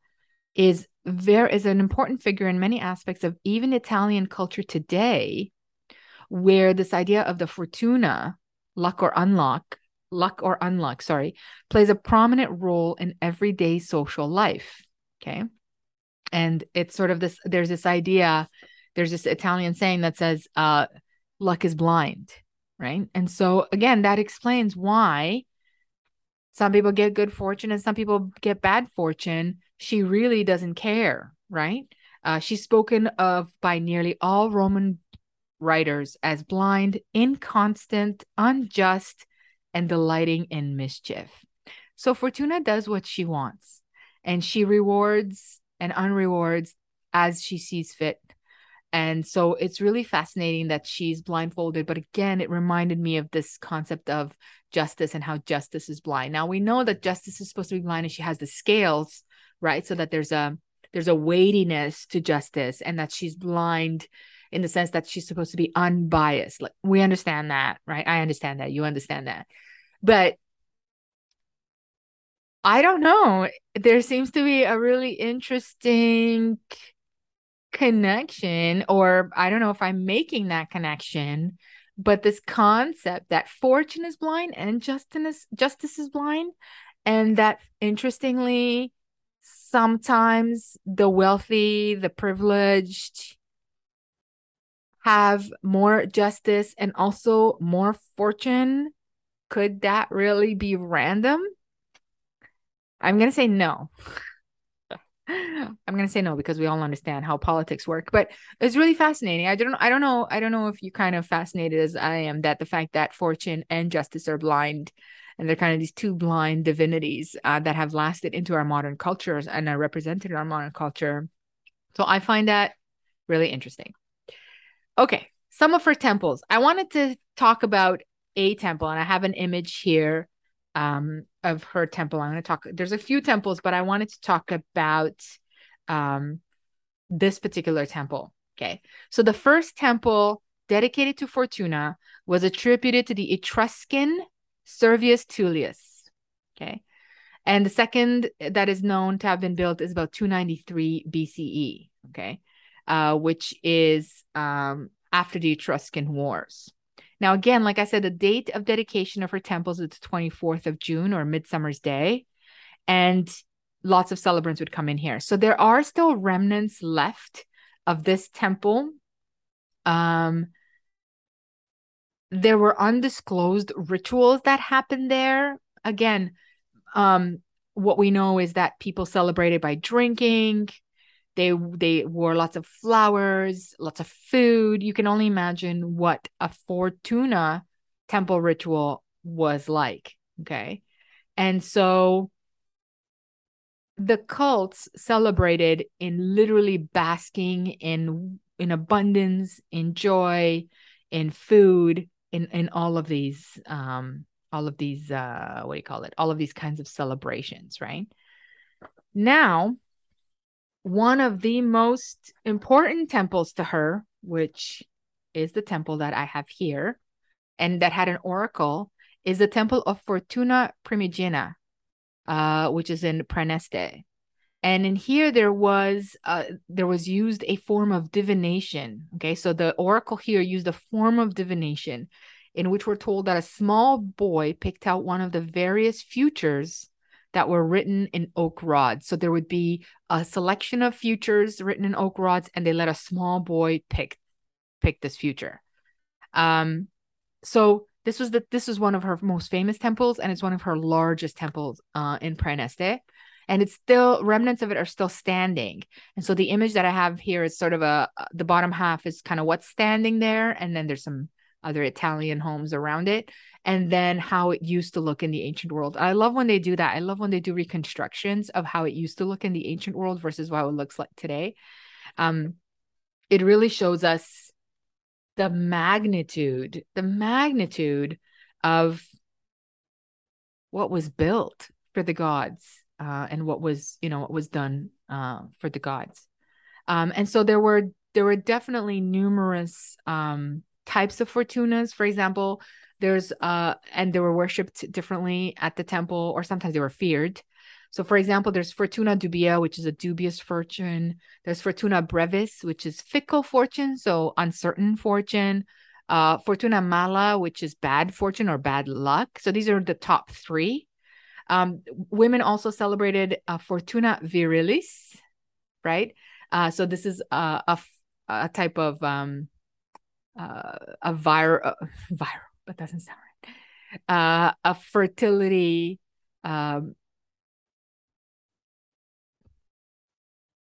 is very is an important figure in many aspects of even Italian culture today, where this idea of the fortuna, luck or unluck, luck or unluck, sorry, plays a prominent role in everyday social life. Okay. And it's sort of this, there's this idea, there's this Italian saying that says, uh, luck is blind, right? And so again, that explains why some people get good fortune and some people get bad fortune. She really doesn't care, right? Uh, she's spoken of by nearly all Roman writers as blind, inconstant, unjust, and delighting in mischief. So Fortuna does what she wants, and she rewards and unrewards as she sees fit. And so it's really fascinating that she's blindfolded. But again, it reminded me of this concept of justice and how justice is blind. Now we know that justice is supposed to be blind and she has the scales, right? So that there's a there's a weightiness to justice and that she's blind in the sense that she's supposed to be unbiased. Like we understand that, right? I understand that. You understand that. But I don't know. There seems to be a really interesting connection, or I don't know if I'm making that connection, but this concept that fortune is blind and justice justice is blind, and that interestingly, sometimes the wealthy, the privileged have more justice and also more fortune. Could that really be random? I'm going to say no. I'm going to say no because we all understand how politics work, but it's really fascinating. I don't I don't know I don't know if you kind of fascinated as I am that the fact that fortune and justice are blind and they're kind of these two blind divinities uh, that have lasted into our modern cultures and are represented in our modern culture. So I find that really interesting. Okay, some of her temples. I wanted to talk about a temple and I have an image here um, of her temple. I'm going to talk. There's a few temples, but I wanted to talk about um, this particular temple. Okay, so the first temple dedicated to Fortuna was attributed to the Etruscan Servius Tullius. Okay, and the second that is known to have been built is about 293 BCE. Okay, uh, which is um, after the Etruscan Wars. Now, again, like I said, the date of dedication of her temples is the 24th of June or Midsummer's Day. And lots of celebrants would come in here. So there are still remnants left of this temple. Um, there were undisclosed rituals that happened there. Again, um, what we know is that people celebrated by drinking, they they wore lots of flowers, lots of food. You can only imagine what a Fortuna temple ritual was like. Okay. And so the cults celebrated in literally basking in in abundance, in joy, in food, in in all of these um all of these uh what do you call it? All of these kinds of celebrations, right? Now, one of the most important temples to her, which is the temple that I have here and that had an oracle, is the temple of Fortuna Primigenia, uh, which is in Praeneste. And in here there was uh, there was used a form of divination. Okay, so the oracle here used a form of divination in which we're told that a small boy picked out one of the various futures that were written in oak rods. So there would be a selection of futures written in oak rods, and they let a small boy pick pick this future. Um, so this was the this was one of her most famous temples, and it's one of her largest temples uh, in Praeneste. And it's still remnants of it are still standing. And so the image that I have here is sort of a the bottom half is kind of what's standing there, and then there's some other Italian homes around it, and then how it used to look in the ancient world. I love when they do that. I love when they do reconstructions of how it used to look in the ancient world versus how it looks like today. Um, it really shows us the magnitude, the magnitude of what was built for the gods uh, and what was, you know, what was done uh, for the gods. Um, and so there were there were definitely numerous um, types of fortunas. For example, there's uh and they were worshipped differently at the temple, or sometimes they were feared. So, for example, there's Fortuna dubia, which is a dubious fortune. There's Fortuna brevis, which is fickle fortune, so uncertain fortune. Uh, Fortuna mala, which is bad fortune or bad luck. So these are the top three. Um, women also celebrated uh, Fortuna virilis, right? Uh, so this is a, a, a type of um, uh, a viral, uh, viral, that doesn't sound right. Uh, a fertility um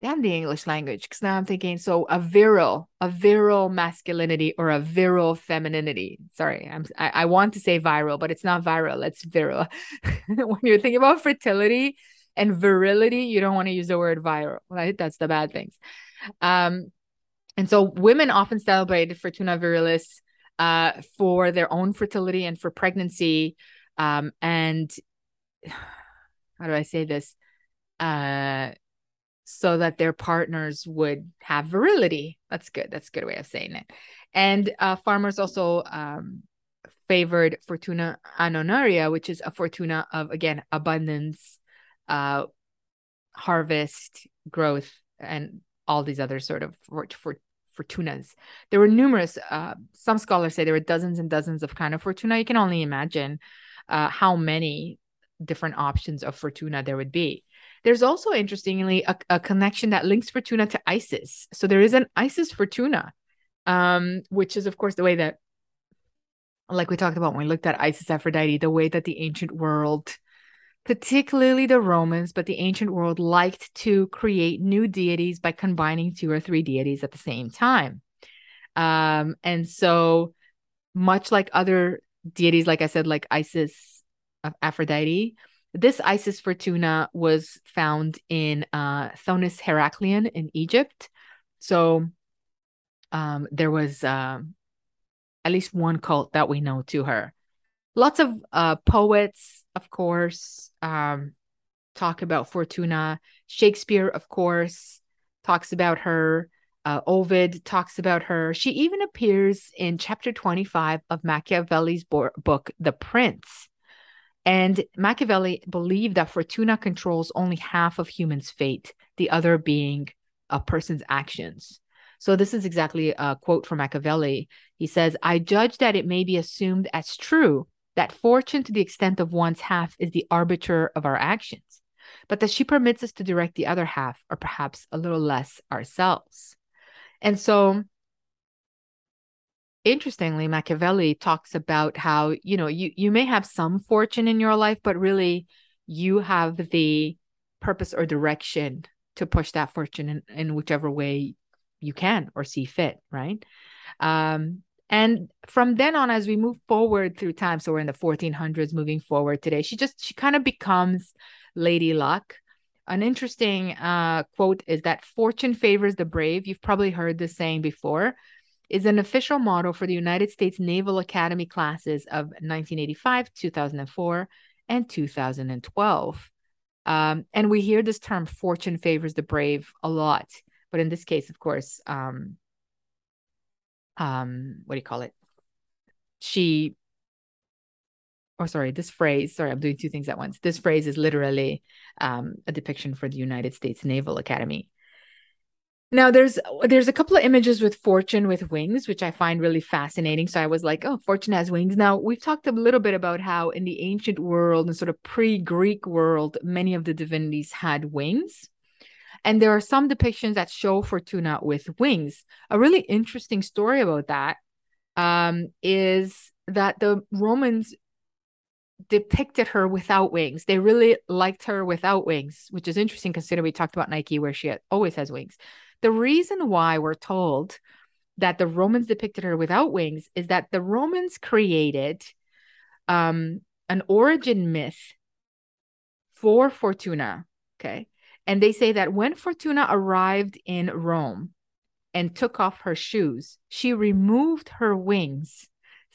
damn the English language because now I'm thinking so a virile, a virile masculinity or a virile femininity. Sorry, I'm I, I want to say viral, but it's not viral, it's virile. when you're thinking about fertility and virility, you don't want to use the word viral, right? That's the bad things. Um, and so women often celebrated Fortuna Virilis uh, for their own fertility and for pregnancy. Um, and how do I say this? Uh, so that their partners would have virility. That's good. That's a good way of saying it. And uh, farmers also um, favored Fortuna annonaria, which is a fortuna of, again, abundance, uh, harvest, growth, and all these other sort of for, for, fortunas. There were numerous, uh, some scholars say there were dozens and dozens of kind of fortuna. You can only imagine uh, how many different options of fortuna there would be. There's also, interestingly, a, a connection that links Fortuna to Isis. So there is an Isis Fortuna, um, which is, of course, the way that, like we talked about when we looked at Isis Aphrodite, the way that the ancient world, particularly the Romans, but the ancient world liked to create new deities by combining two or three deities at the same time. Um, and so, much like other deities, like I said, like Isis Aphrodite, this Isis Fortuna was found in uh, Thonis Heracleion in Egypt. So um, there was uh, at least one cult that we know to her. Lots of uh, poets, of course, um, talk about Fortuna. Shakespeare, of course, talks about her. Uh, Ovid talks about her. She even appears in chapter 25 of Machiavelli's bo- book, The Prince. And Machiavelli believed that Fortuna controls only half of humans' fate, the other being a person's actions. So, this is exactly a quote from Machiavelli. He says, I judge that it may be assumed as true that fortune, to the extent of one's half, is the arbiter of our actions, but that she permits us to direct the other half, or perhaps a little less ourselves. And so, interestingly machiavelli talks about how you know you you may have some fortune in your life but really you have the purpose or direction to push that fortune in, in whichever way you can or see fit right? Um and from then on as we move forward through time so we're in the 1400s moving forward today she just she kind of becomes lady luck. An interesting uh, quote is that fortune favors the brave. You've probably heard this saying before is an official motto for the United States Naval Academy classes of 1985, 2004, and 2012. Um, and we hear this term fortune favors the brave a lot. But in this case, of course, um, um, what do you call it? She, or oh, sorry, this phrase, sorry, I'm doing two things at once. This phrase is literally um, a depiction for the United States Naval Academy. Now there's there's a couple of images with Fortune with wings, which I find really fascinating. So I was like, oh, Fortune has wings. Now we've talked a little bit about how in the ancient world and sort of pre-Greek world, many of the divinities had wings. And there are some depictions that show Fortuna with wings. A really interesting story about that um, is that the Romans depicted her without wings. They really liked her without wings, which is interesting considering we talked about Nike where she always has wings. The reason why we're told that the Romans depicted her without wings is that the Romans created um, an origin myth for Fortuna. Okay. And they say that when Fortuna arrived in Rome and took off her shoes, she removed her wings,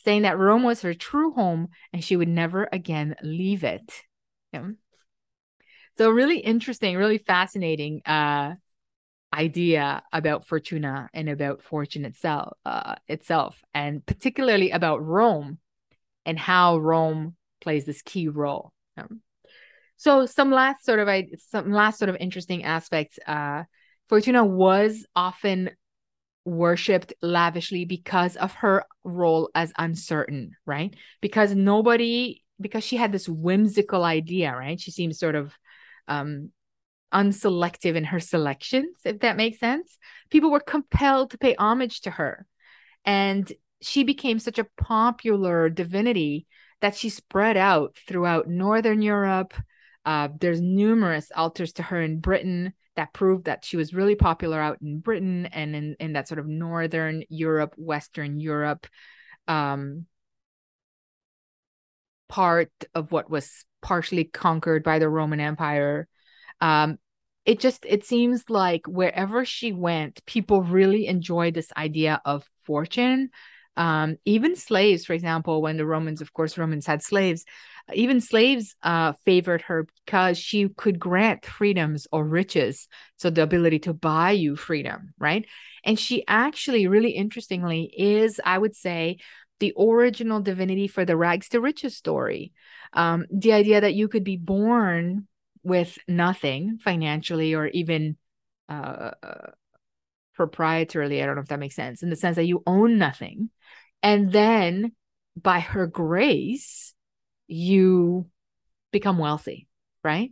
saying that Rome was her true home and she would never again leave it. Yeah. So, really interesting, really fascinating uh, idea about Fortuna and about fortune itself, uh, itself, and particularly about Rome and how Rome plays this key role. Um, so some last sort of I some last sort of interesting aspects. Uh, Fortuna was often worshipped lavishly because of her role as uncertain, right? Because nobody, because she had this whimsical idea, right? She seems sort of um unselective in her selections, if that makes sense. People were compelled to pay homage to her. And she became such a popular divinity that she spread out throughout Northern Europe. Uh, there's numerous altars to her in Britain that proved that she was really popular out in Britain and in, in that sort of Northern Europe, Western Europe um, part of what was partially conquered by the Roman Empire. Um, it just it seems like wherever she went, people really enjoyed this idea of fortune um, even slaves, for example, when the Romans, of course, Romans had slaves, even slaves uh, favored her because she could grant freedoms or riches. So the ability to buy you freedom, right? And she actually, really interestingly, is, I would say, the original divinity for the rags to riches story. Um, the idea that you could be born with nothing financially or even uh, proprietarily. I don't know if that makes sense in the sense that you own nothing. And then by her grace, you become wealthy, right?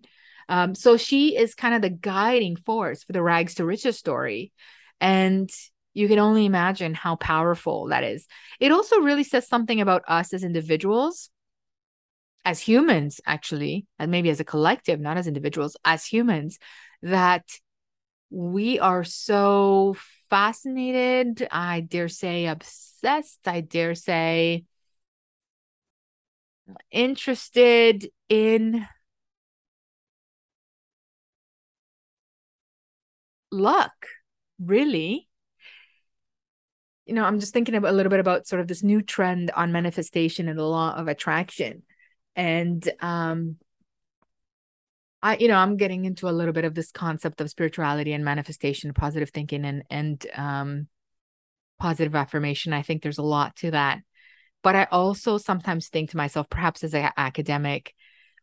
Um, so she is kind of the guiding force for the rags to riches story. And you can only imagine how powerful that is. It also really says something about us as individuals, as humans, actually, and maybe as a collective, not as individuals, as humans, that we are so fascinated, I dare say obsessed, I dare say interested in luck, really. You know, I'm just thinking about, a little bit about sort of this new trend on manifestation and the law of attraction. And um I, you know, I'm getting into a little bit of this concept of spirituality and manifestation, positive thinking, and and um, positive affirmation. I think there's a lot to that, but I also sometimes think to myself, perhaps as an academic,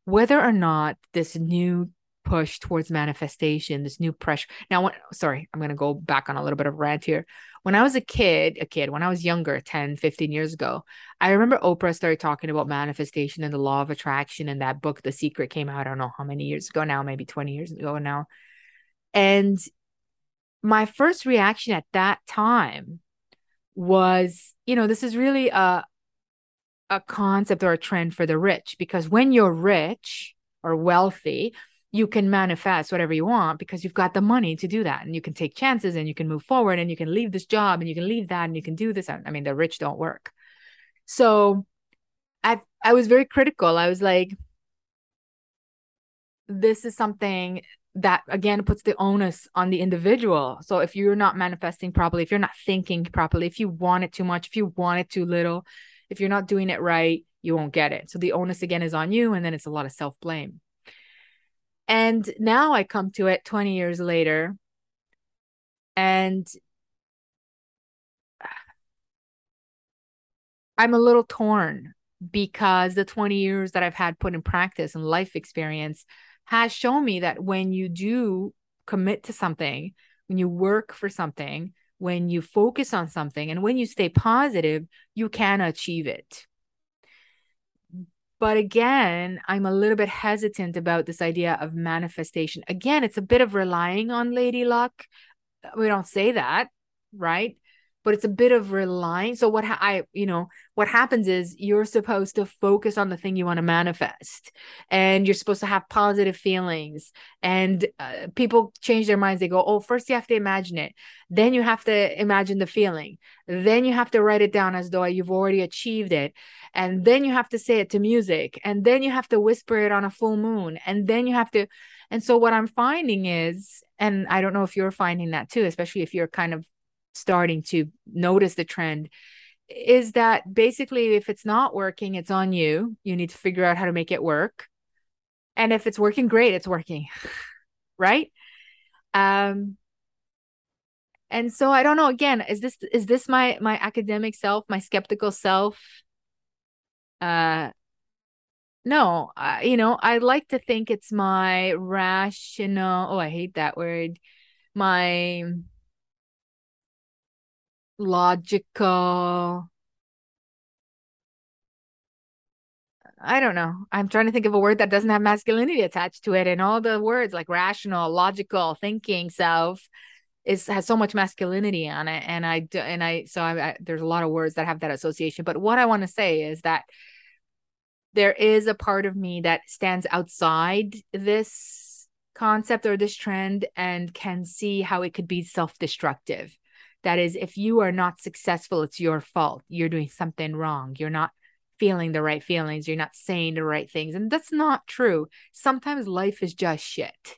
whether or not this new push towards manifestation, this new pressure. Now, when, sorry, I'm going to go back on a little bit of rant here when I was a kid, a kid, when I was younger, 10, 15 years ago, I remember Oprah started talking about manifestation and the law of attraction. And that book, The Secret, came out, I don't know how many years ago now, maybe 20 years ago now. And my first reaction at that time was, you know, this is really a, a concept or a trend for the rich because when you're rich or wealthy, you can manifest whatever you want because you've got the money to do that and you can take chances and you can move forward and you can leave this job and you can leave that and you can do this i mean the rich don't work. So i i was very critical. I was like this is something that again puts the onus on the individual. So if you're not manifesting properly if you're not thinking properly if you want it too much if you want it too little if you're not doing it right you won't get it. So the onus again is on you and then it's a lot of self blame and now I come to it 20 years later and I'm a little torn because the 20 years that I've had put in practice and life experience has shown me that when you do commit to something, when you work for something, when you focus on something, and when you stay positive, you can achieve it. But again, I'm a little bit hesitant about this idea of manifestation. Again, it's a bit of relying on lady luck. We don't say that, right? But it's a bit of relying. So what ha- i you know what happens is you're supposed to focus on the thing you want to manifest and you're supposed to have positive feelings and uh, people change their minds. They go oh first you have to imagine it then you have to imagine the feeling then you have to write it down as though you've already achieved it and then you have to say it to music and then you have to whisper it on a full moon and then you have to and so what i'm finding is and i don't know if you're finding that too especially if you're kind of starting to notice the trend is that basically if it's not working it's on you. You need to figure out how to make it work. And if it's working great it's working right? Um and so i don't know again is this is this my my academic self my skeptical self? Uh no you know i like to think it's my rational oh i hate that word my logical. I don't know. I'm trying to think of a word that doesn't have masculinity attached to it. And all the words like rational, logical, thinking, self is has so much masculinity on it. And I do, and I so I, I there's a lot of words that have that association. But what I want to say is that there is a part of me that stands outside this concept or this trend and can see how it could be self destructive. That is, if you are not successful, it's your fault. You're doing something wrong. You're not feeling the right feelings. You're not saying the right things. And that's not true. Sometimes life is just shit,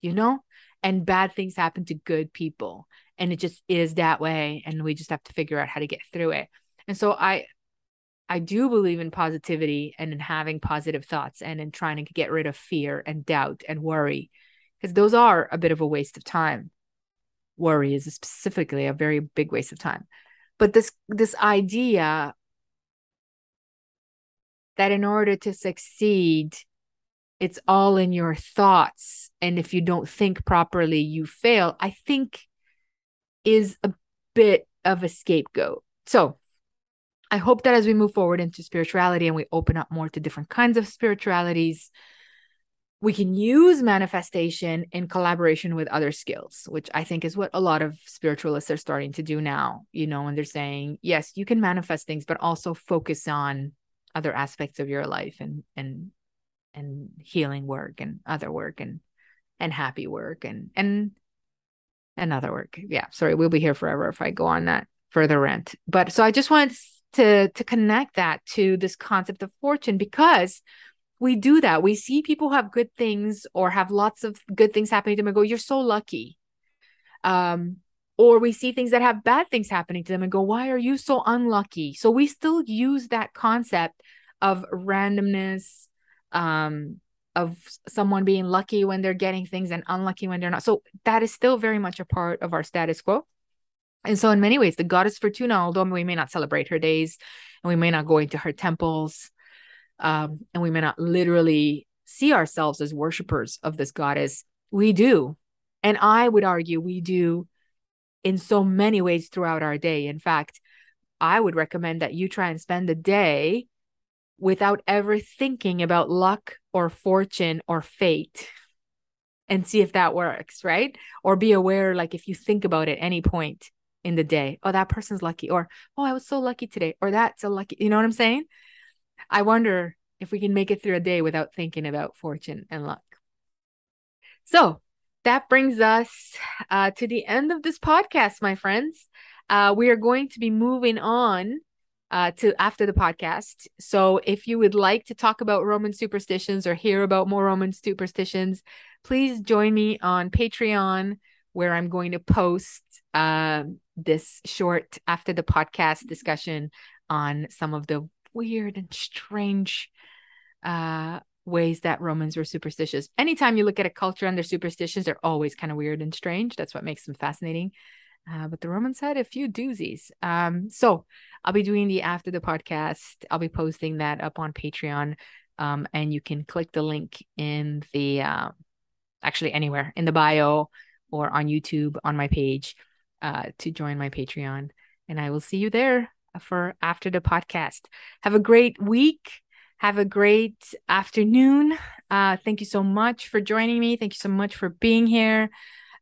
you know? And bad things happen to good people. And it just is that way. And we just have to figure out how to get through it. And so I, I do believe in positivity and in having positive thoughts and in trying to get rid of fear and doubt and worry, because those are a bit of a waste of time. Worry is specifically a very big waste of time. But this this idea that in order to succeed, it's all in your thoughts. And if you don't think properly, you fail, I think is a bit of a scapegoat. So I hope that as we move forward into spirituality and we open up more to different kinds of spiritualities, we can use manifestation in collaboration with other skills, which I think is what a lot of spiritualists are starting to do now. You know, when they're saying, yes, you can manifest things, but also focus on other aspects of your life and and and healing work and other work and and happy work and and and other work. Yeah, sorry, we'll be here forever if I go on that further rant. But so I just wanted to to connect that to this concept of fortune because we do that. We see people have good things or have lots of good things happening to them and go, "You're so lucky." Um, or we see things that have bad things happening to them and go, "Why are you so unlucky?" So we still use that concept of randomness, um, of someone being lucky when they're getting things and unlucky when they're not. So that is still very much a part of our status quo. And so, in many ways, the goddess Fortuna, although we may not celebrate her days and we may not go into her temples, um, and we may not literally see ourselves as worshippers of this goddess, we do. And I would argue we do in so many ways throughout our day. In fact, I would recommend that you try and spend a day without ever thinking about luck or fortune or fate and see if that works, right? Or be aware, like if you think about it any point in the day. Oh, that person's lucky. Or, oh, I was so lucky today. Or that's a lucky, you know what I'm saying? I wonder if we can make it through a day without thinking about fortune and luck. So that brings us uh, to the end of this podcast, my friends. Uh, we are going to be moving on uh, to after the podcast. So if you would like to talk about Roman superstitions or hear about more Roman superstitions, please join me on Patreon, where I'm going to post um, this short after the podcast discussion on some of the weird and strange uh, ways that Romans were superstitious. Anytime you look at a culture and their superstitions, they're always kind of weird and strange. That's what makes them fascinating. Uh, but the Romans had a few doozies. Um, so I'll be doing the after the podcast. I'll be posting that up on Patreon. Um, and you can click the link in the uh, actually anywhere in the bio or on YouTube on my page uh, to join my Patreon. And I will see you there for after the podcast. Have a great week. Have a great afternoon. Uh, thank you so much for joining me. Thank you so much for being here.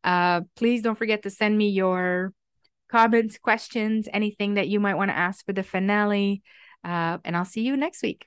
Uh, please don't forget to send me your comments, questions, anything that you might want to ask for the finale. Uh, and I'll see you next week.